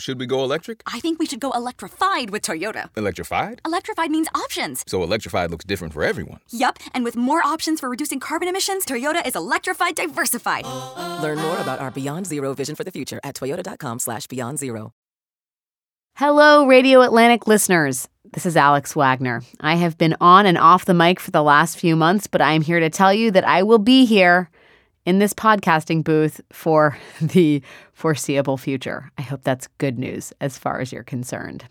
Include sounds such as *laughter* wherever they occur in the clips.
should we go electric? I think we should go electrified with Toyota. Electrified? Electrified means options. So electrified looks different for everyone. Yup, and with more options for reducing carbon emissions, Toyota is electrified diversified. Learn more about our Beyond Zero vision for the future at toyota.com slash beyond zero. Hello, Radio Atlantic listeners. This is Alex Wagner. I have been on and off the mic for the last few months, but I'm here to tell you that I will be here in this podcasting booth for *laughs* the foreseeable future. I hope that's good news as far as you're concerned.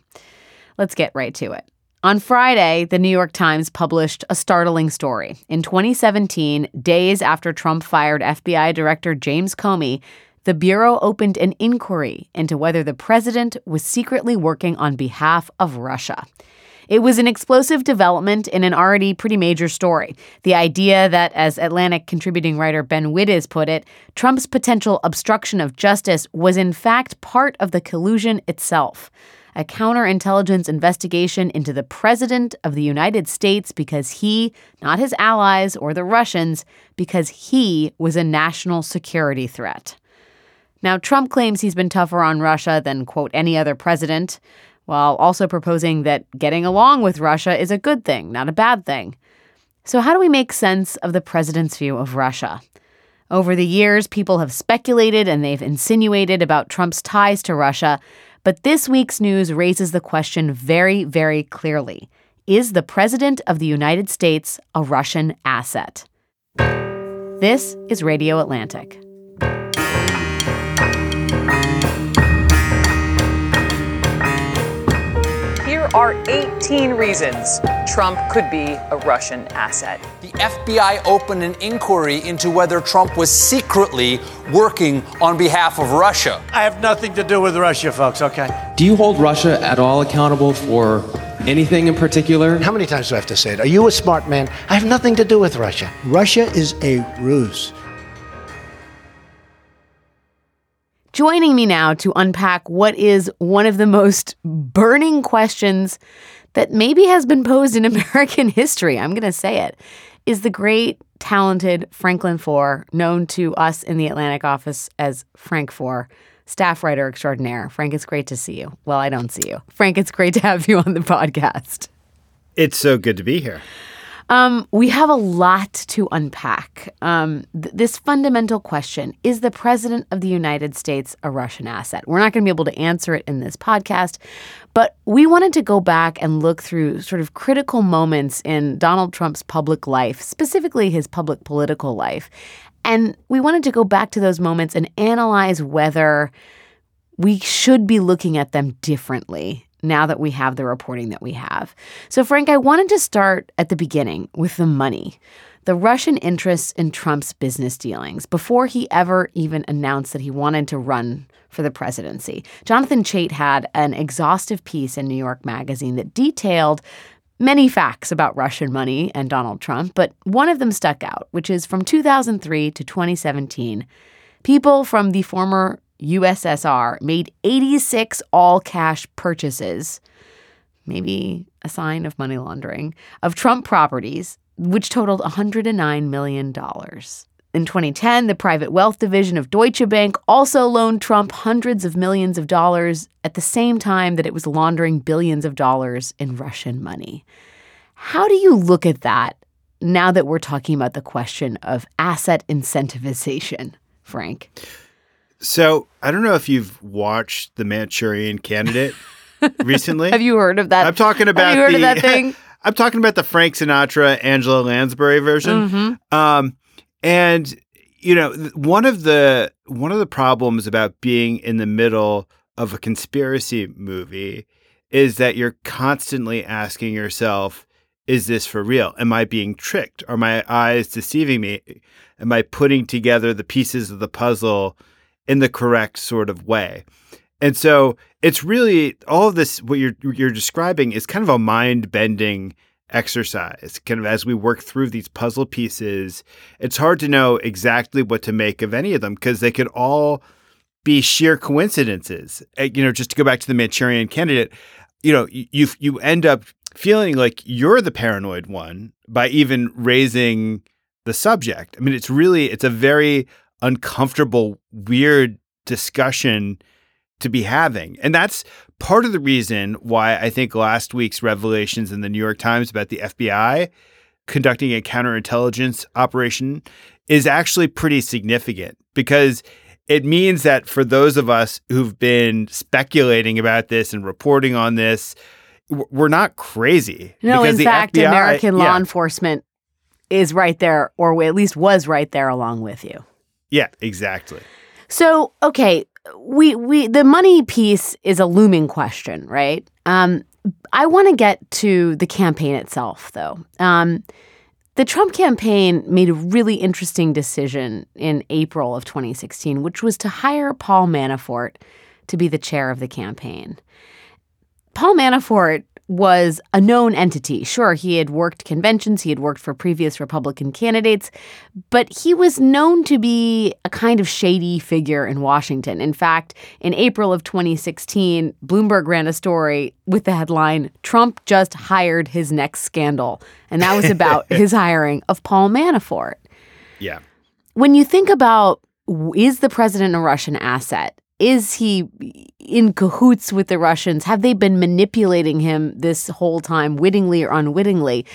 Let's get right to it. On Friday, the New York Times published a startling story. In 2017, days after Trump fired FBI Director James Comey, the Bureau opened an inquiry into whether the president was secretly working on behalf of Russia. It was an explosive development in an already pretty major story. The idea that, as Atlantic contributing writer Ben Wittes put it, Trump's potential obstruction of justice was in fact part of the collusion itself. A counterintelligence investigation into the President of the United States because he, not his allies or the Russians, because he was a national security threat. Now, Trump claims he's been tougher on Russia than, quote, any other president, while also proposing that getting along with Russia is a good thing, not a bad thing. So, how do we make sense of the president's view of Russia? Over the years, people have speculated and they've insinuated about Trump's ties to Russia, but this week's news raises the question very, very clearly Is the President of the United States a Russian asset? This is Radio Atlantic. Here are 18 reasons Trump could be a Russian asset. The FBI opened an inquiry into whether Trump was secretly working on behalf of Russia. I have nothing to do with Russia, folks, okay? Do you hold Russia at all accountable for anything in particular? How many times do I have to say it? Are you a smart man? I have nothing to do with Russia. Russia is a ruse. Joining me now to unpack what is one of the most burning questions that maybe has been posed in *laughs* American history, I'm going to say it, is the great, talented Franklin Foer, known to us in the Atlantic office as Frank Foer, staff writer extraordinaire. Frank, it's great to see you. Well, I don't see you. Frank, it's great to have you on the podcast. It's so good to be here. Um, we have a lot to unpack. Um, th- this fundamental question is the President of the United States a Russian asset? We're not going to be able to answer it in this podcast, but we wanted to go back and look through sort of critical moments in Donald Trump's public life, specifically his public political life. And we wanted to go back to those moments and analyze whether we should be looking at them differently now that we have the reporting that we have. So, Frank, I wanted to start at the beginning with the money. The Russian interests in Trump's business dealings before he ever even announced that he wanted to run for the presidency. Jonathan Chait had an exhaustive piece in New York Magazine that detailed many facts about Russian money and Donald Trump, but one of them stuck out, which is from 2003 to 2017. People from the former USSR made 86 all cash purchases, maybe a sign of money laundering, of Trump properties, which totaled $109 million. In 2010, the private wealth division of Deutsche Bank also loaned Trump hundreds of millions of dollars at the same time that it was laundering billions of dollars in Russian money. How do you look at that now that we're talking about the question of asset incentivization, Frank? So I don't know if you've watched The Manchurian Candidate *laughs* recently. Have you heard of that? I'm talking about Have you heard the, of that thing? *laughs* I'm talking about the Frank Sinatra, Angela Lansbury version. Mm-hmm. Um, and you know, one of the one of the problems about being in the middle of a conspiracy movie is that you're constantly asking yourself, is this for real? Am I being tricked? Are my eyes deceiving me? Am I putting together the pieces of the puzzle in the correct sort of way? And so it's really all of this what you're you're describing is kind of a mind bending exercise. Kind of as we work through these puzzle pieces, it's hard to know exactly what to make of any of them because they could all be sheer coincidences. Uh, You know, just to go back to the Manchurian candidate, you know, you you end up feeling like you're the paranoid one by even raising the subject. I mean, it's really it's a very uncomfortable, weird discussion to be having. And that's part of the reason why I think last week's revelations in the New York Times about the FBI conducting a counterintelligence operation is actually pretty significant because it means that for those of us who've been speculating about this and reporting on this, we're not crazy. No, Because in the fact, FBI American law yeah, enforcement is right there, or at least was right there along with you. Yeah, exactly. So, okay, we we the money piece is a looming question, right? Um, I want to get to the campaign itself, though. Um, the Trump campaign made a really interesting decision in April of 2016, which was to hire Paul Manafort to be the chair of the campaign. Paul Manafort was a known entity. Sure, he had worked conventions, he had worked for previous Republican candidates, but he was known to be a kind of shady figure in Washington. In fact, in April of 2016, Bloomberg ran a story with the headline Trump just hired his next scandal. And that was about *laughs* his hiring of Paul Manafort. Yeah. When you think about is the president a Russian asset? Is he in cahoots with the Russians? Have they been manipulating him this whole time, wittingly or unwittingly?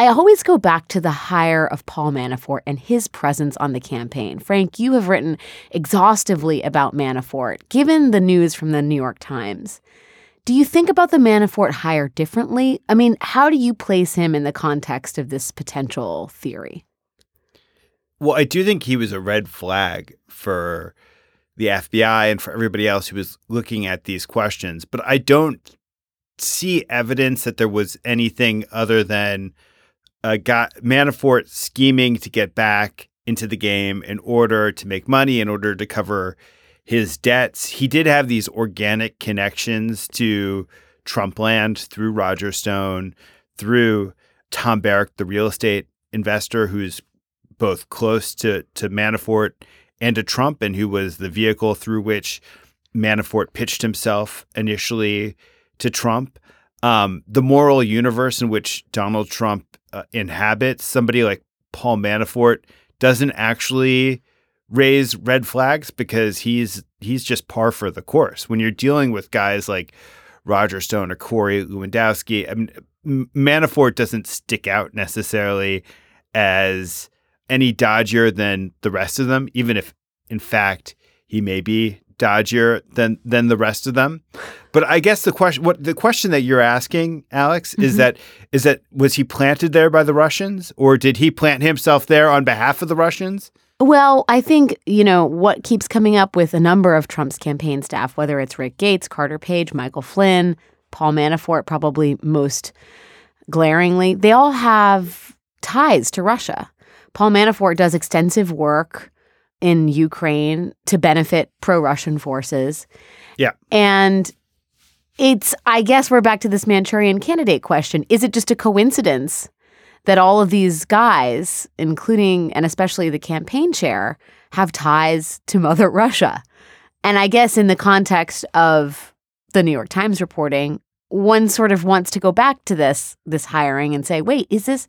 I always go back to the hire of Paul Manafort and his presence on the campaign. Frank, you have written exhaustively about Manafort, given the news from the New York Times. Do you think about the Manafort hire differently? I mean, how do you place him in the context of this potential theory? Well, I do think he was a red flag for the FBI and for everybody else who was looking at these questions. But I don't see evidence that there was anything other than a guy, Manafort scheming to get back into the game in order to make money, in order to cover his debts. He did have these organic connections to Trumpland through Roger Stone, through Tom Barrack, the real estate investor who's both close to to Manafort and to Trump, and who was the vehicle through which Manafort pitched himself initially to Trump. Um, the moral universe in which Donald Trump uh, inhabits, somebody like Paul Manafort doesn't actually raise red flags because he's he's just par for the course. When you're dealing with guys like Roger Stone or Corey Lewandowski, I mean, Manafort doesn't stick out necessarily as any dodgier than the rest of them, even if in fact he may be dodgier than than the rest of them. But I guess the question what the question that you're asking, Alex, is Mhm. that is that was he planted there by the Russians or did he plant himself there on behalf of the Russians? Well, I think, you know, what keeps coming up with a number of Trump's campaign staff, whether it's Rick Gates, Carter Page, Michael Flynn, Paul Manafort, probably most glaringly, they all have ties to Russia. Paul Manafort does extensive work in Ukraine to benefit pro Russian forces. Yeah. And it's, I guess we're back to this Manchurian candidate question. Is it just a coincidence that all of these guys, including and especially the campaign chair, have ties to Mother Russia? And I guess in the context of the New York Times reporting, one sort of wants to go back to this this hiring and say, wait, is this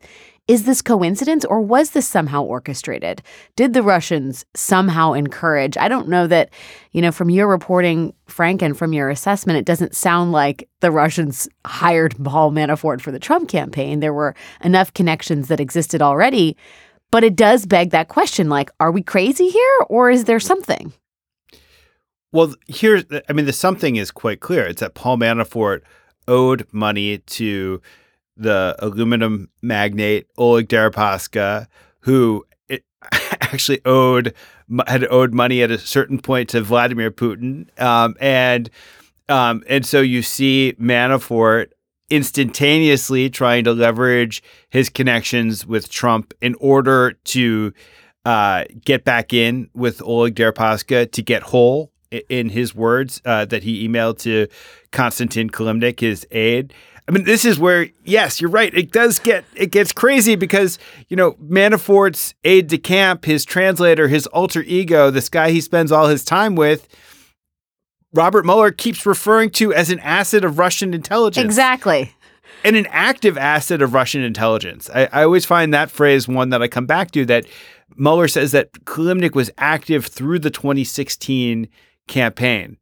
is this coincidence or was this somehow orchestrated? Did the Russians somehow encourage? I don't know that, you know, from your reporting, Frank, and from your assessment, it doesn't sound like the Russians hired Paul Manafort for the Trump campaign. There were enough connections that existed already. But it does beg that question like, are we crazy here or is there something? Well, here's I mean the something is quite clear. It's that Paul Manafort owed money to the aluminum magnate Oleg Deripaska, who *laughs* actually owed had owed money at a certain point to Vladimir Putin, um, and um, and so you see Manafort instantaneously trying to leverage his connections with Trump in order to uh, get back in with Oleg Deripaska to get whole, in his words, uh, that he emailed to Konstantin Kilimnik, his aide. I mean, this is where, yes, you're right. It does get it gets crazy because you know Manafort's aide de camp, his translator, his alter ego, this guy he spends all his time with. Robert Mueller keeps referring to as an asset of Russian intelligence Exactly. and an active asset of Russian intelligence. I, I always find that phrase one that I come back to that Mueller says that Kilimnik was active through the 2016 campaign.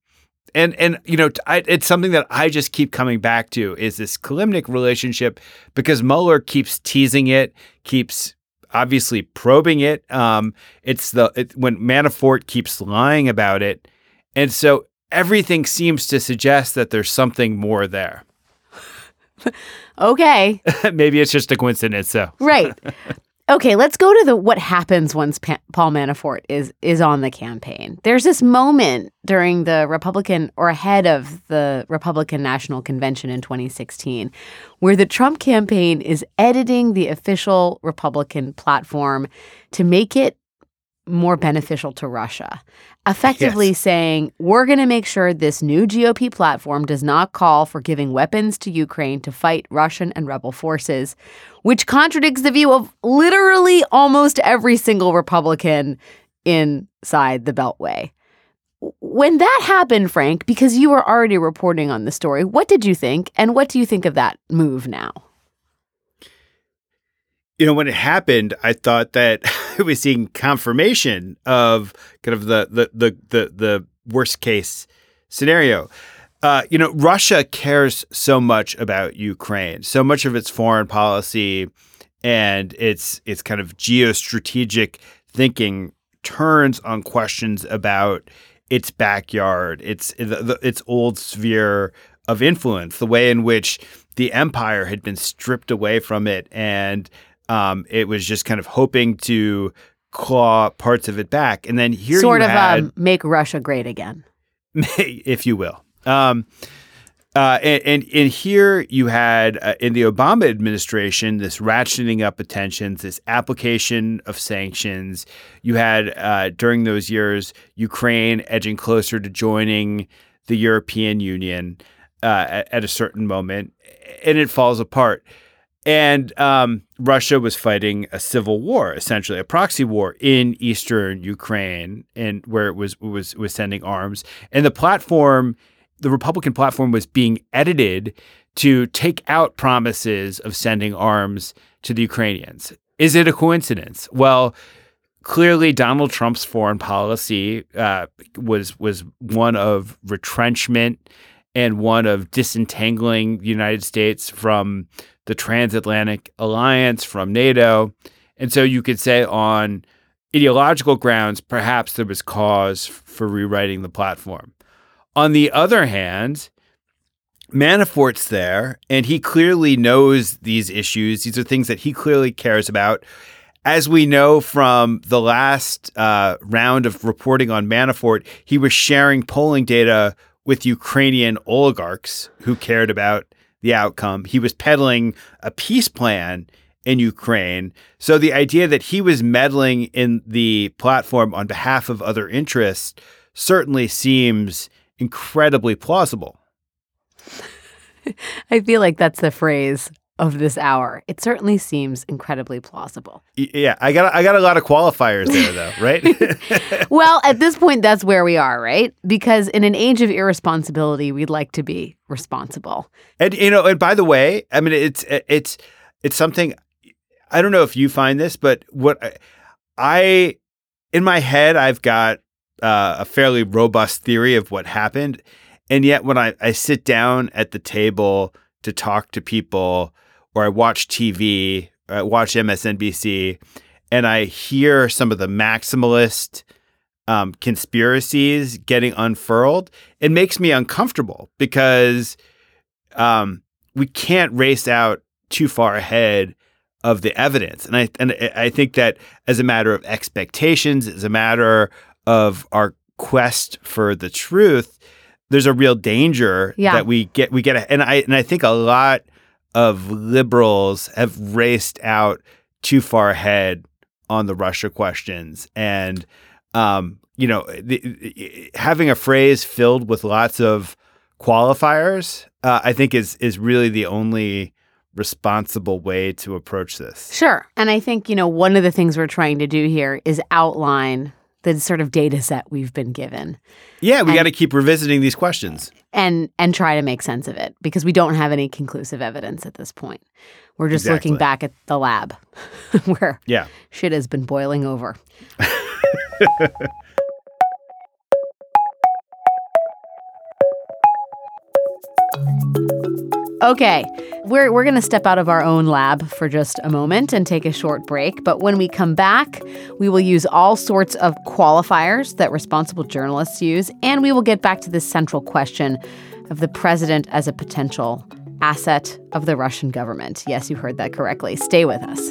And and you know, I, it's something that I just keep coming back to is this Kilimnik relationship because Mueller keeps teasing it, keeps obviously probing it. Um, it's the it, when Manafort keeps lying about it, and so everything seems to suggest that there's something more there. *laughs* Okay. *laughs* Maybe it's just a coincidence. So right. *laughs* Okay, let's go to the what happens once pa- Paul Manafort is is on the campaign. There's this moment during the Republican or ahead of the Republican National Convention in 2016 where the Trump campaign is editing the official Republican platform to make it more beneficial to Russia, effectively Yes. saying, We're going to make sure this new GOP platform does not call for giving weapons to Ukraine to fight Russian and rebel forces, which contradicts the view of literally almost every single Republican inside the Beltway. When that happened, Frank, because you were already reporting on the story, what did you think? And what do you think of that move now? You know, when it happened, I thought that *laughs* I was seeing confirmation of kind of the the the the, the worst case scenario. Uh, you know, Russia cares so much about Ukraine, so much of its foreign policy and its its kind of geostrategic thinking turns on questions about its backyard, its its old sphere of influence, the way in which the empire had been stripped away from it, and um, it was just kind of hoping to claw parts of it back. And then here sort of had, um, make Russia great again. *laughs* if you will. Um, uh, and, and and here you had uh, in the Obama administration this ratcheting up of tensions, this application of sanctions. You had uh, during those years Ukraine edging closer to joining the European Union uh, at, at a certain moment, and it falls apart. And um, Russia was fighting a civil war, essentially a proxy war in eastern Ukraine, and where it was was was sending arms. And the platform, the Republican platform, was being edited to take out promises of sending arms to the Ukrainians. Is it a coincidence? Well, clearly Donald Trump's foreign policy uh, was was one of retrenchment and one of disentangling the United States from the transatlantic alliance, from NATO. And so you could say on ideological grounds, perhaps there was cause for rewriting the platform. On the other hand, Manafort's there, and he clearly knows these issues. These are things that he clearly cares about. As we know from the last uh, round of reporting on Manafort, he was sharing polling data with Ukrainian oligarchs who cared about the outcome. He was peddling a peace plan in Ukraine. So the idea that he was meddling in the platform on behalf of other interests certainly seems incredibly plausible. *laughs* I feel like that's the phrase of this hour. It certainly seems incredibly plausible. Yeah, I got I got a lot of qualifiers there though, *laughs* right? *laughs* well, at this point, that's where we are, right? Because in an age of irresponsibility, we'd like to be responsible. And you know, and by the way, I mean it's it's it's something I don't know if you find this, but what I, I in my head I've got uh, a fairly robust theory of what happened, and yet when I, I sit down at the table to talk to people, or I watch TV, or I watch MSNBC, and I hear some of the maximalist um, conspiracies getting unfurled, it makes me uncomfortable because um, we can't race out too far ahead of the evidence. And I and I think that as a matter of expectations, as a matter of our quest for the truth, there's a real danger Yeah. that we get we get a, and I and I think a lot of liberals have raced out too far ahead on the Russia questions and um you know the, having a phrase filled with lots of qualifiers uh, I think is is really the only responsible way to approach this. Sure. And I think, you know, one of the things we're trying to do here is outline the sort of data set we've been given Yeah, we got to keep revisiting these questions. And and try to make sense of it because we don't have any conclusive evidence at this point. We're just looking back at the lab *laughs* where Yeah. shit has been boiling over. *laughs* Okay, we're, we're going to step out of our own lab for just a moment and take a short break. But when we come back, we will use all sorts of qualifiers that responsible journalists use, and we will get back to this central question of the president as a potential asset of the Russian government. Yes, you heard that correctly. Stay with us.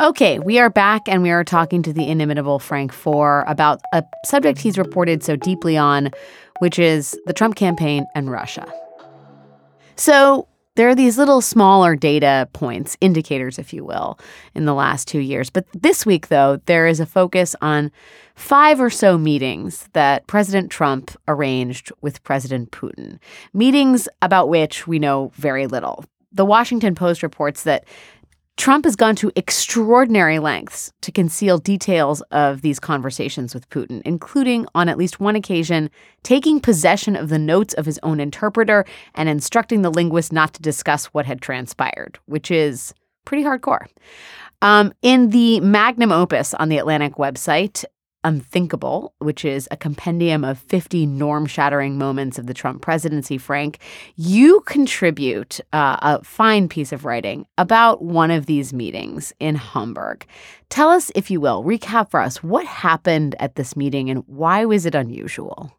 Okay, we are back and we are talking to the inimitable Frank Foer about a subject he's reported so deeply on, which is the Trump campaign and Russia. So, there are these little smaller data points, indicators, if you will, in the last two years. But this week, though, there is a focus on five or so meetings that President Trump arranged with President Putin, meetings about which we know very little. The Washington Post reports that Trump has gone to extraordinary lengths to conceal details of these conversations with Putin, including, on at least one occasion, taking possession of the notes of his own interpreter and instructing the linguist not to discuss what had transpired, which is pretty hardcore. Um, in the magnum opus on the Atlantic website, Unthinkable, which is a compendium of 50 norm shattering moments of the Trump presidency, Frank, you contribute uh, a fine piece of writing about one of these meetings in Hamburg. Tell us, if you will, recap for us what happened at this meeting and why was it unusual?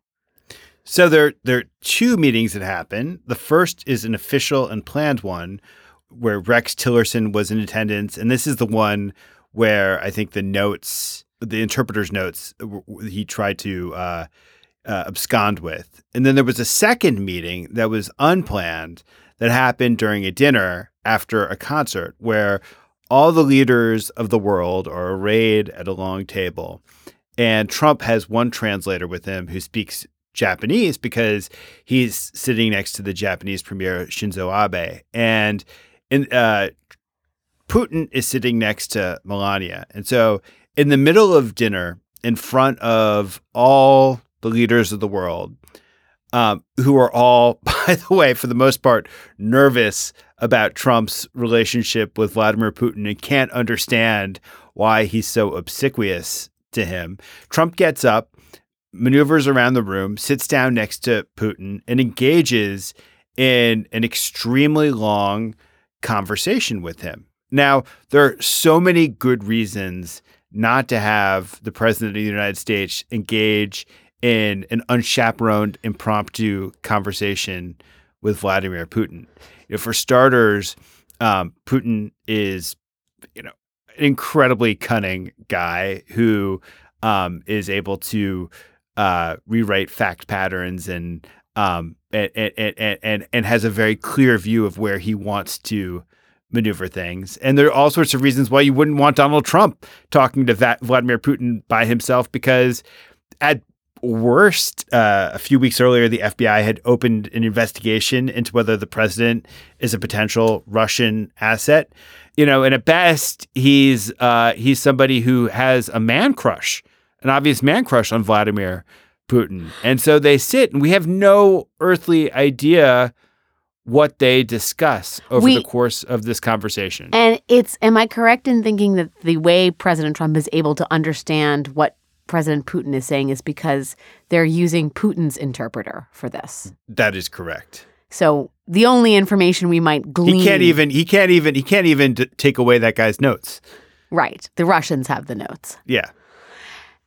So there, there are two meetings that happen. The first is an official and planned one where Rex Tillerson was in attendance. And this is the one where I think the notes the interpreter's notes he tried to uh, uh, abscond with. And then there was a second meeting that was unplanned that happened during a dinner after a concert where all the leaders of the world are arrayed at a long table. And Trump has one translator with him who speaks Japanese because he's sitting next to the Japanese premier Shinzo Abe. And in, uh, Putin is sitting next to Melania. And so in the middle of dinner, in front of all the leaders of the world, um, who are all, *laughs* by the way, for the most part, nervous about Trump's relationship with Vladimir Putin and can't understand why he's so obsequious to him. Trump gets up, maneuvers around the room, sits down next to Putin, and engages in an extremely long conversation with him. Now, there are so many good reasons not to have the president of the United States engage in an unchaperoned, impromptu conversation with Vladimir Putin. You know, for starters, um, Putin is, you know, an incredibly cunning guy who um, is able to uh, rewrite fact patterns and, um, and, and, and, and has a very clear view of where he wants to maneuver things. And there are all sorts of reasons why you wouldn't want Donald Trump talking to Vladimir Putin by himself, because at worst, uh, a few weeks earlier, the FBI had opened an investigation into whether the president is a potential Russian asset. You know, and at best, he's uh, he's somebody who has a man crush, an obvious man crush on Vladimir Putin. And so they sit, and we have no earthly idea what they discuss over We- the course of this conversation. And it's, am I correct in thinking that the way President Trump is able to understand what President Putin is saying is because they're using Putin's interpreter for this? that is correct. So the only information we might glean. He can't even he can't even he can't even d- take away that guy's notes. Right. The Russians have the notes. Yeah.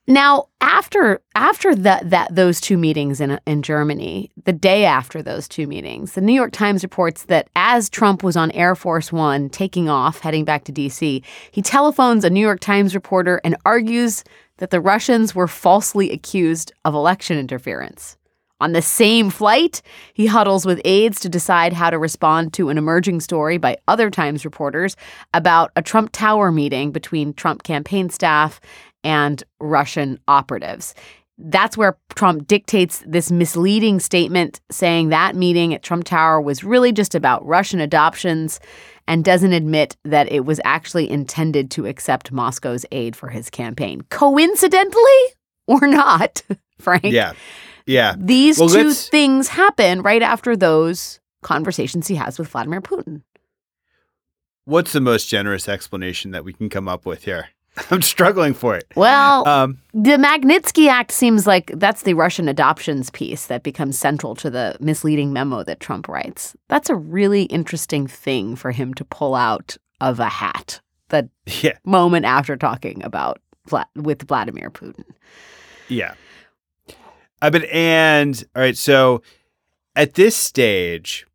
Now, after after that that those two meetings in in Germany, the day after those two meetings, the New York Times reports that as Trump was on Air Force 1 taking off heading back to DC, he telephones a New York Times reporter and argues that the Russians were falsely accused of election interference. On the same flight, he huddles with aides to decide how to respond to an emerging story by other Times reporters about a Trump Tower meeting between Trump campaign staff and Russian operatives. That's where Trump dictates this misleading statement saying that meeting at Trump Tower was really just about Russian adoptions and doesn't admit that it was actually intended to accept Moscow's aid for his campaign. Coincidentally or not, *laughs* Frank? Yeah. Yeah. These Well, 2 let's- things happen right after those conversations he has with Vladimir Putin. What's the most generous explanation that we can come up with here? *laughs* I'm struggling for it. Well, Um, the Magnitsky Act seems like that's the Russian adoptions piece that becomes central to the misleading memo that Trump writes. That's a really interesting thing for him to pull out of a hat the *laughs* yeah. moment after talking about with Vladimir Putin. Yeah. I but and all right, so at this stage,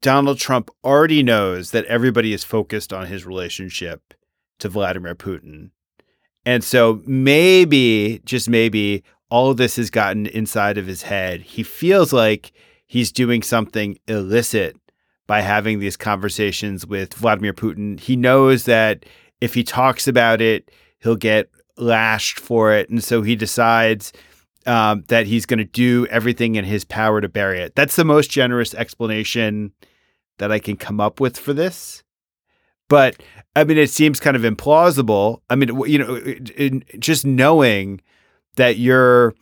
Donald Trump already knows that everybody is focused on his relationship to Vladimir Putin. And so maybe, just maybe, all this has gotten inside of his head. He feels like he's doing something illicit by having these conversations with Vladimir Putin. He knows that if he talks about it, he'll get lashed for it. And so he decides um, that he's going to do everything in his power to bury it. That's the most generous explanation that I can come up with for this. But I mean, it seems kind of implausible. I mean, you know, it- it- just knowing that you're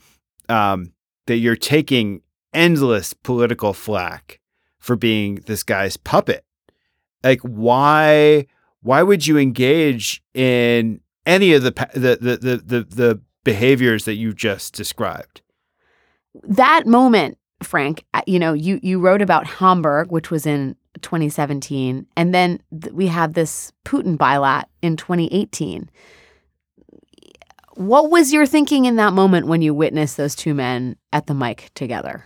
um, that you're taking endless political flack for being this guy's puppet. Like, why? Why would you engage in any of the the the the the, the behaviors that you just described? That moment, Frank, uh, you know, you you wrote about Hamburg, which was in 2017, and then th- we have this Putin bilat in 2018. What was your thinking in that moment when you witnessed those two men at the mic together?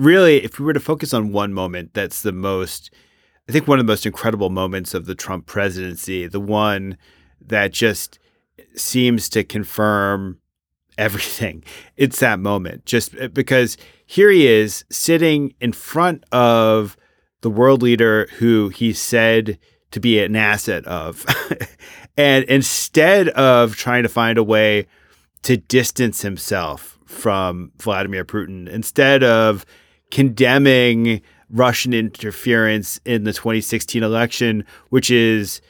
really, if we were to focus on one moment, that's the most, I think, one of the most incredible moments of the Trump presidency, the one that just seems to confirm everything. It's that moment, just uh, because here he is sitting in front of the world leader who he said to be an asset of. *laughs* and instead of trying to find a way to distance himself from Vladimir Putin, instead of condemning Russian interference in the 2016 election, which is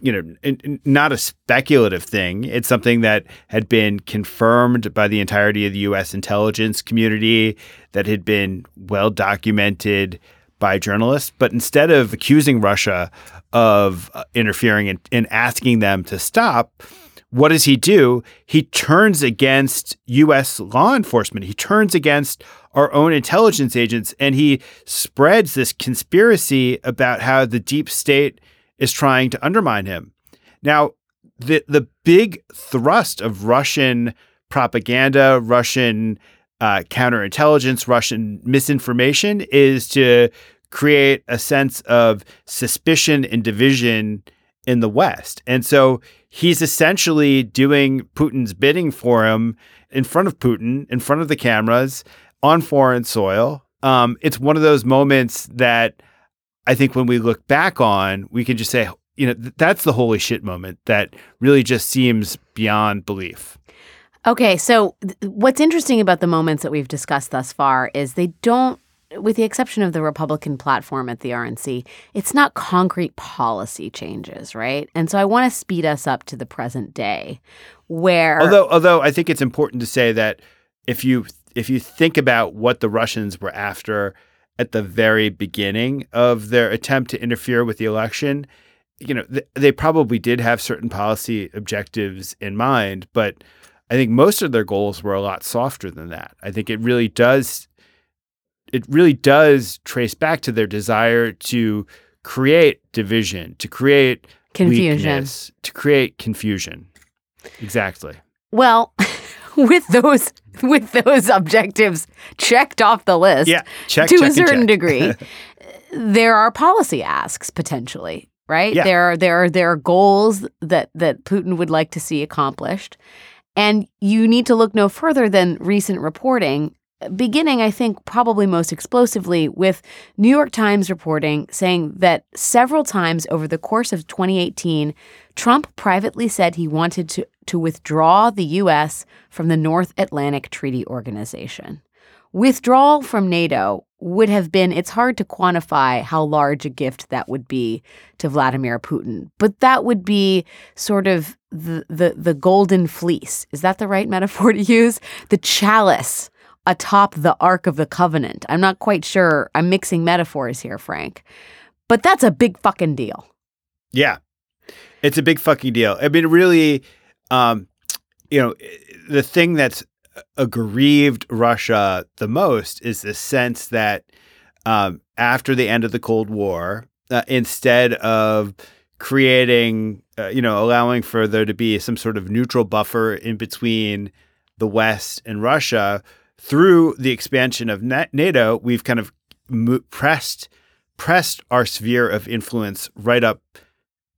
you know, not a speculative thing. It's something that had been confirmed by the entirety of the U.S. intelligence community, that had been well documented by journalists. But instead of accusing Russia of uh, interfering and, and asking them to stop, what does he do? He turns against U.S. law enforcement. He turns against our own intelligence agents, and he spreads this conspiracy about how the deep state is trying to undermine him. Now, the the big thrust of Russian propaganda, Russian uh, counterintelligence, Russian misinformation is to create a sense of suspicion and division in the West. And so he's essentially doing Putin's bidding for him in front of Putin, in front of the cameras, on foreign soil. Um, it's one of those moments that I think when we look back on, we can just say, you know, th- that's the holy shit moment that really just seems beyond belief. Okay, so th- what's interesting about the moments that we've discussed thus far is they don't, with the exception of the Republican platform at the RNC, it's not concrete policy changes, right? And so I want to speed us up to the present day, where Although, although I think it's important to say that if you if you think about what the Russians were after at the very beginning of their attempt to interfere with the election, you know, th- they probably did have certain policy objectives in mind, but I think most of their goals were a lot softer than that. I think it really does it really does trace back to their desire to create division, to create Confusion. weakness, to create confusion. Exactly. Well, *laughs* with those with those objectives checked off the list Yeah, check, to check, a certain degree, *laughs* there are policy asks potentially, right? Yeah. There are there are there are goals that that Putin would like to see accomplished. And you need to look no further than recent reporting beginning, I think, probably most explosively with New York Times reporting saying that several times over the course of 2018, Trump privately said he wanted to, to withdraw the U.S. from the North Atlantic Treaty Organization. Withdrawal from NATO would have been, it's hard to quantify how large a gift that would be to Vladimir Putin, but that would be sort of the, the, the golden fleece. Is that the right metaphor to use? The chalice atop the Ark of the Covenant. I'm not quite sure. I'm mixing metaphors here, Frank. But that's a big fucking deal. Yeah. It's a big fucking deal. I mean, really, um, you know, the thing that's aggrieved Russia the most is the sense that um, after the end of the Cold War, uh, instead of creating, uh, you know, allowing for there to be some sort of neutral buffer in between the West and Russia, through the expansion of NATO, we've kind of pressed pressed our sphere of influence right up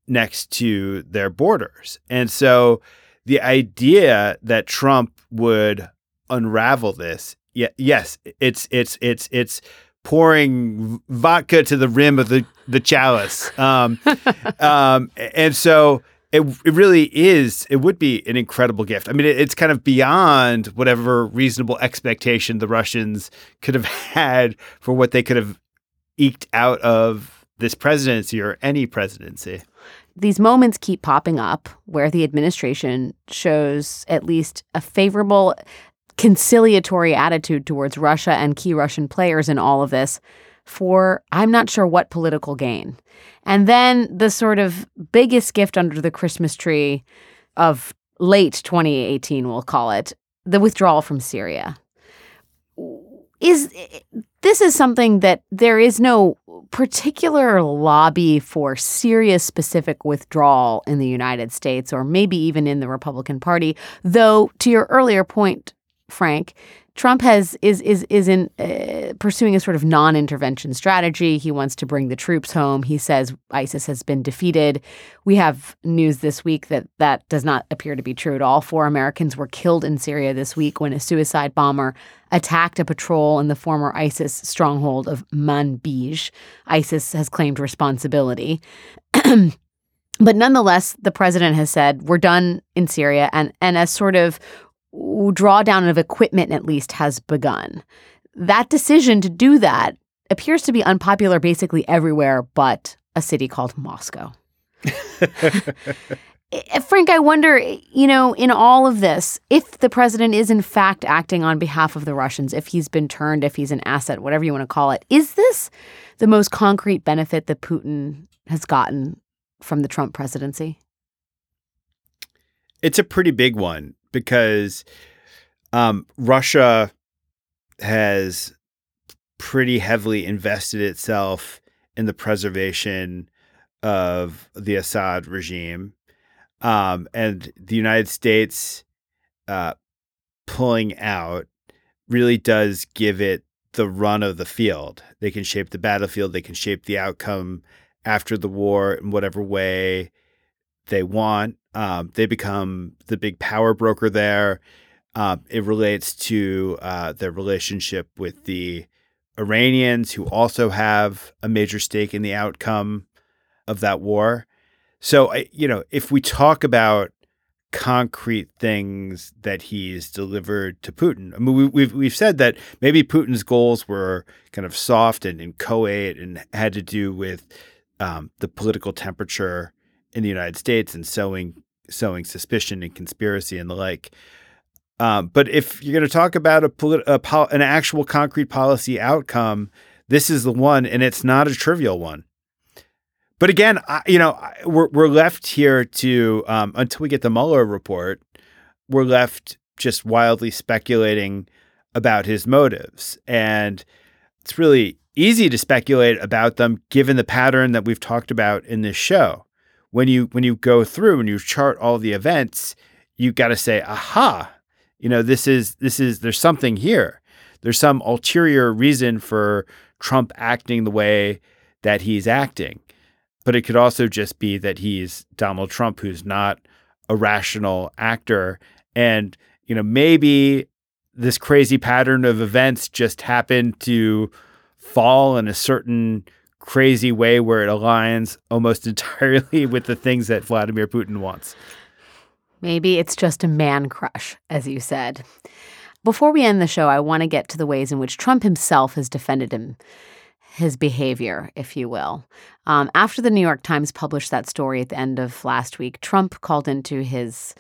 next to their borders. And so the idea that Trump would unravel this, yeah, yes, it's it's it's it's pouring vodka to the rim of the the chalice. Um, *laughs* um, and so it, it really is it would be an incredible gift. I mean it, it's kind of beyond whatever reasonable expectation the russians could have *laughs* had for what they could have eked out of this presidency or any presidency. These moments keep popping up where the administration shows at least a favorable conciliatory attitude towards russia and key russian players in all of this for i'm not sure what political gain and then the sort of biggest gift under the Christmas tree of late 2018, we'll call it, the withdrawal from Syria. Is this is something that there is no particular lobby for Syria specific withdrawal in the United States or maybe even in the Republican Party, though to your earlier point, Frank, Trump has is is is in uh, pursuing a sort of non-intervention strategy. He wants to bring the troops home. He says ISIS has been defeated. We have news this week that that does not appear to be true at all. Four Americans were killed in Syria this week when a suicide bomber attacked a patrol in the former ISIS stronghold of Manbij. ISIS has claimed responsibility. *clears throat* but nonetheless, the president has said we're done in Syria, and and as sort of drawdown of equipment at least has begun. That decision to do that appears to be unpopular basically everywhere but a city called Moscow. *laughs* Eh, Frank, I wonder, you know, in all of this, if the president is in fact acting on behalf of the Russians, if he's been turned, if he's an asset, whatever you want to call it, is this the most concrete benefit that Putin has gotten from the Trump presidency? It's a pretty big one because um, Russia has pretty heavily invested itself in the preservation of the Assad regime. Um, and the United States uh, pulling out really does give it the run of the field. They can shape the battlefield, they can shape the outcome after the war in whatever way they want. Um, they become the big power broker there. Uh, it relates to uh, their relationship with the Iranians, who also have a major stake in the outcome of that war. So, you know, if we talk about concrete things that he's delivered to Putin, I mean, we, we've we've said that maybe Putin's goals were kind of soft and inchoate and had to do with um, the political temperature in the United States and sowing sowing suspicion and conspiracy and the like. Um, but if you're going to talk about a, polit- a pol- an actual concrete policy outcome, this is the one, and it's not a trivial one. But again, I, you know, we're we're left here to um, until we get the Mueller report, we're left just wildly speculating about his motives, and it's really easy to speculate about them given the pattern that we've talked about in this show when you when you go through and you chart all the events, you got to say, "Aha! You know, this is this is there's something here. There's some ulterior reason for Trump acting the way that he's acting." But it could also just be that he's Donald Trump who's not a rational actor and, you know, maybe this crazy pattern of events just happened to fall in a certain crazy way where it aligns almost *laughs* entirely with the things that Vladimir Putin wants. Maybe it's just a man crush, as you said. Before we end the show, I want to get to the ways in which Trump himself has defended him, his behavior, if you will. Um, after the New York Times published that story at the end of last week, Trump called into his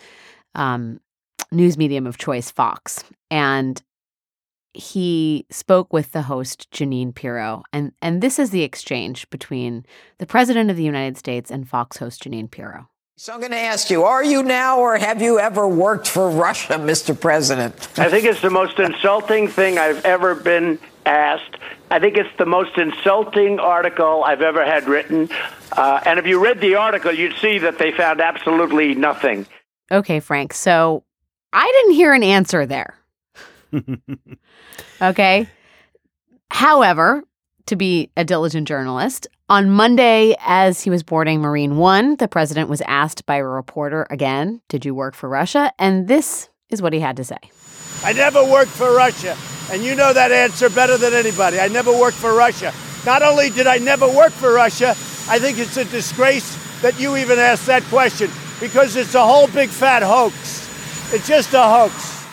um, news medium of choice, Fox, and he spoke with the host Jeanine Pirro, and and this is the exchange between the president of the United States and Fox host Jeanine Pirro. So I'm going to ask you, are you now or have you ever worked for Russia, *laughs* Mr. President? I think it's the most insulting thing I've ever been asked. I think it's the most insulting article I've ever had written. Uh, and if you read the article, you'd see that they found absolutely nothing. Okay, Frank. So I didn't hear an answer there. *laughs* okay. However, to be a diligent journalist, on Monday, as he was boarding Marine One, the president was asked by a reporter again, Did you work for Russia? And this is what he had to say I never worked for Russia. And you know that answer better than anybody. I never worked for Russia. Not only did I never work for Russia, I think it's a disgrace that you even asked that question because it's a whole big fat hoax. It's just a hoax.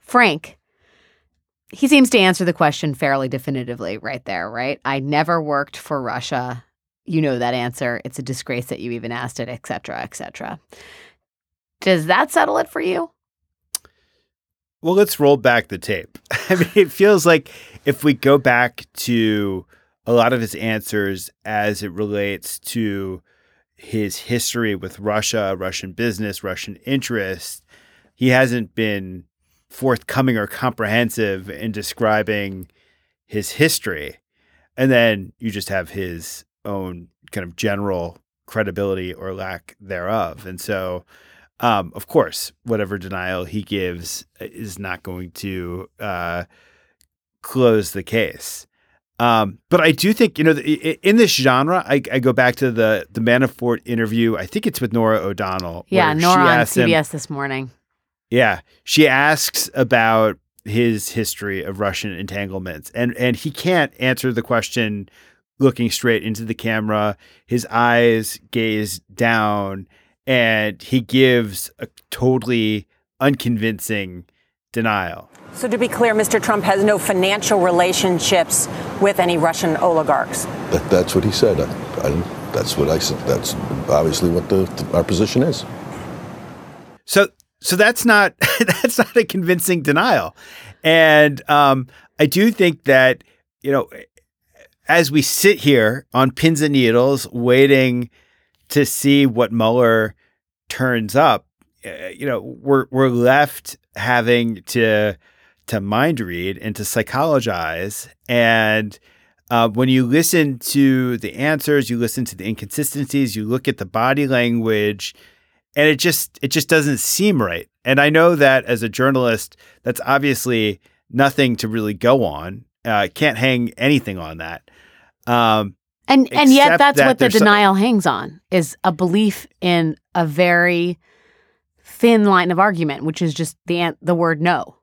Frank, he seems to answer the question fairly definitively right there, right? I never worked for Russia. You know that answer. It's a disgrace that you even asked it, et cetera, et cetera. Does that settle it for you? Well, let's roll back the tape. *laughs* I mean, it feels like if we go back to a lot of his answers as it relates to his history with Russia, Russian business, Russian interests, he hasn't been forthcoming or comprehensive in describing his history. And then you just have his own kind of general credibility or lack thereof. And so, um, of course, whatever denial he gives is not going to uh, close the case. Um, but I do think you know in this genre, I, I, go back to the the Manafort interview. I think it's with Norah O'Donnell. Yeah, Norah on CBS him, this morning. Yeah, she asks about his history of Russian entanglements, and and he can't answer the question looking straight into the camera. His eyes gaze down, and he gives a totally unconvincing denial. So, to be clear, Mr. Trump has no financial relationships with any Russian oligarchs. That, that's what he said. I, I, that's what I said. That's obviously what the, the, our position is. So, so that's not *laughs* that's not a convincing denial, and um, I do think that you know, as we sit here on pins and needles, waiting to see what Mueller turns up, uh, you know, we're we're left having to to mind read and to psychologize. And uh, when you listen to the answers, you listen to the inconsistencies, you look at the body language, and it just it just doesn't seem right. And I know that as a journalist, that's obviously nothing to really go on. Uh, can't hang anything on that. Um, and and yet that's that what the denial some... hangs on is a belief in a very thin line of argument, which is just the the word no,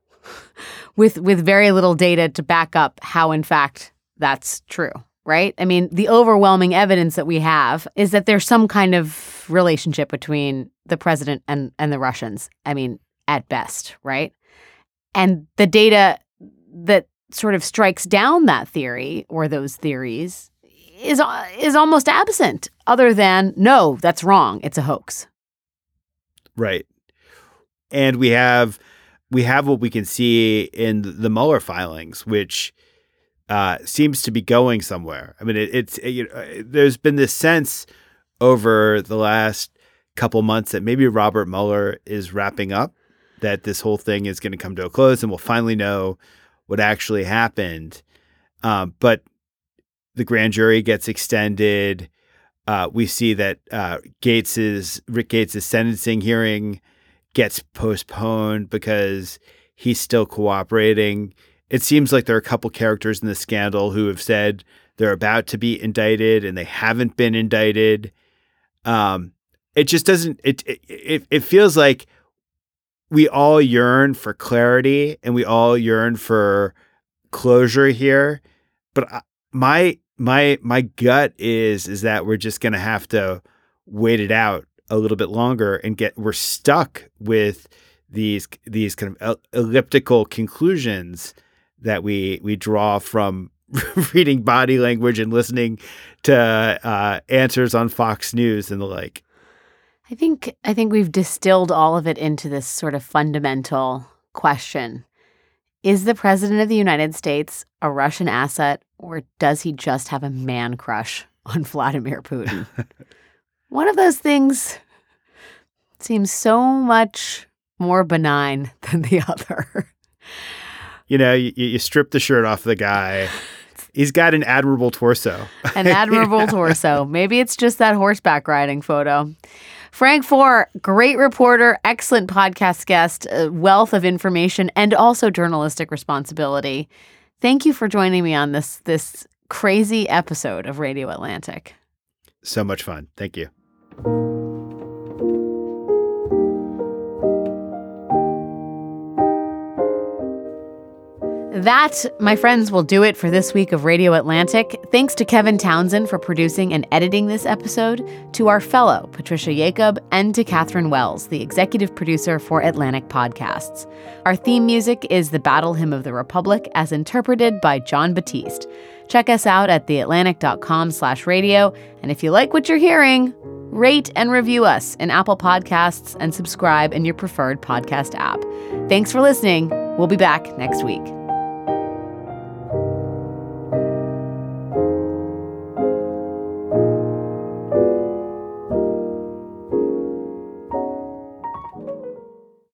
*laughs* with with very little data to back up how in fact that's true. Right? I mean, the overwhelming evidence that we have is that there's some kind of relationship between the president and and the Russians. I mean, at best, right? And the data that sort of strikes down that theory or those theories is is almost absent other than no that's wrong it's a hoax right and we have we have what we can see in the Mueller filings which uh, seems to be going somewhere i mean it, it's it, you know, there's been this sense over the last couple months that maybe Robert Mueller is wrapping up that this whole thing is going to come to a close and we'll finally know what actually happened um, but the grand jury gets extended. Uh, we see that uh, Gates's Rick Gates's sentencing hearing gets postponed because he's still cooperating. It seems like there are a couple characters in the scandal who have said they're about to be indicted and they haven't been indicted. Um, it just doesn't. It, it it feels like we all yearn for clarity and we all yearn for closure here. But my my my gut is is that we're just going to have to wait it out a little bit longer and get we're stuck with these these kind of elliptical conclusions that we we draw from *laughs* reading body language and listening to uh, answers on Fox News and the like. I think I think we've distilled all of it into this sort of fundamental question. Is the president of the United States a Russian asset or does he just have a man crush on *laughs* Vladimir Putin? *laughs* One of those things seems so much more benign than the other. You know, you, you strip the shirt off the guy. He's got an admirable torso. *laughs* An *laughs* admirable torso. Maybe it's just that horseback riding photo. Frank Foer, great reporter, excellent podcast guest, wealth of information, and also journalistic responsibility. Thank you for joining me on this this crazy episode of Radio Atlantic. So much fun. Thank you. That, my friends, will do it for this week of Radio Atlantic. Thanks to Kevin Townsend for producing and editing this episode, to our fellow, Patricia Jacob, and to Catherine Wells, the executive producer for Atlantic Podcasts. Our theme music is The Battle Hymn of the Republic, as interpreted by Jon Batiste. Check us out at theatlantic.com slash radio, and if you like what you're hearing, rate and review us in Apple Podcasts and subscribe in your preferred podcast app. Thanks for listening. We'll be back next week.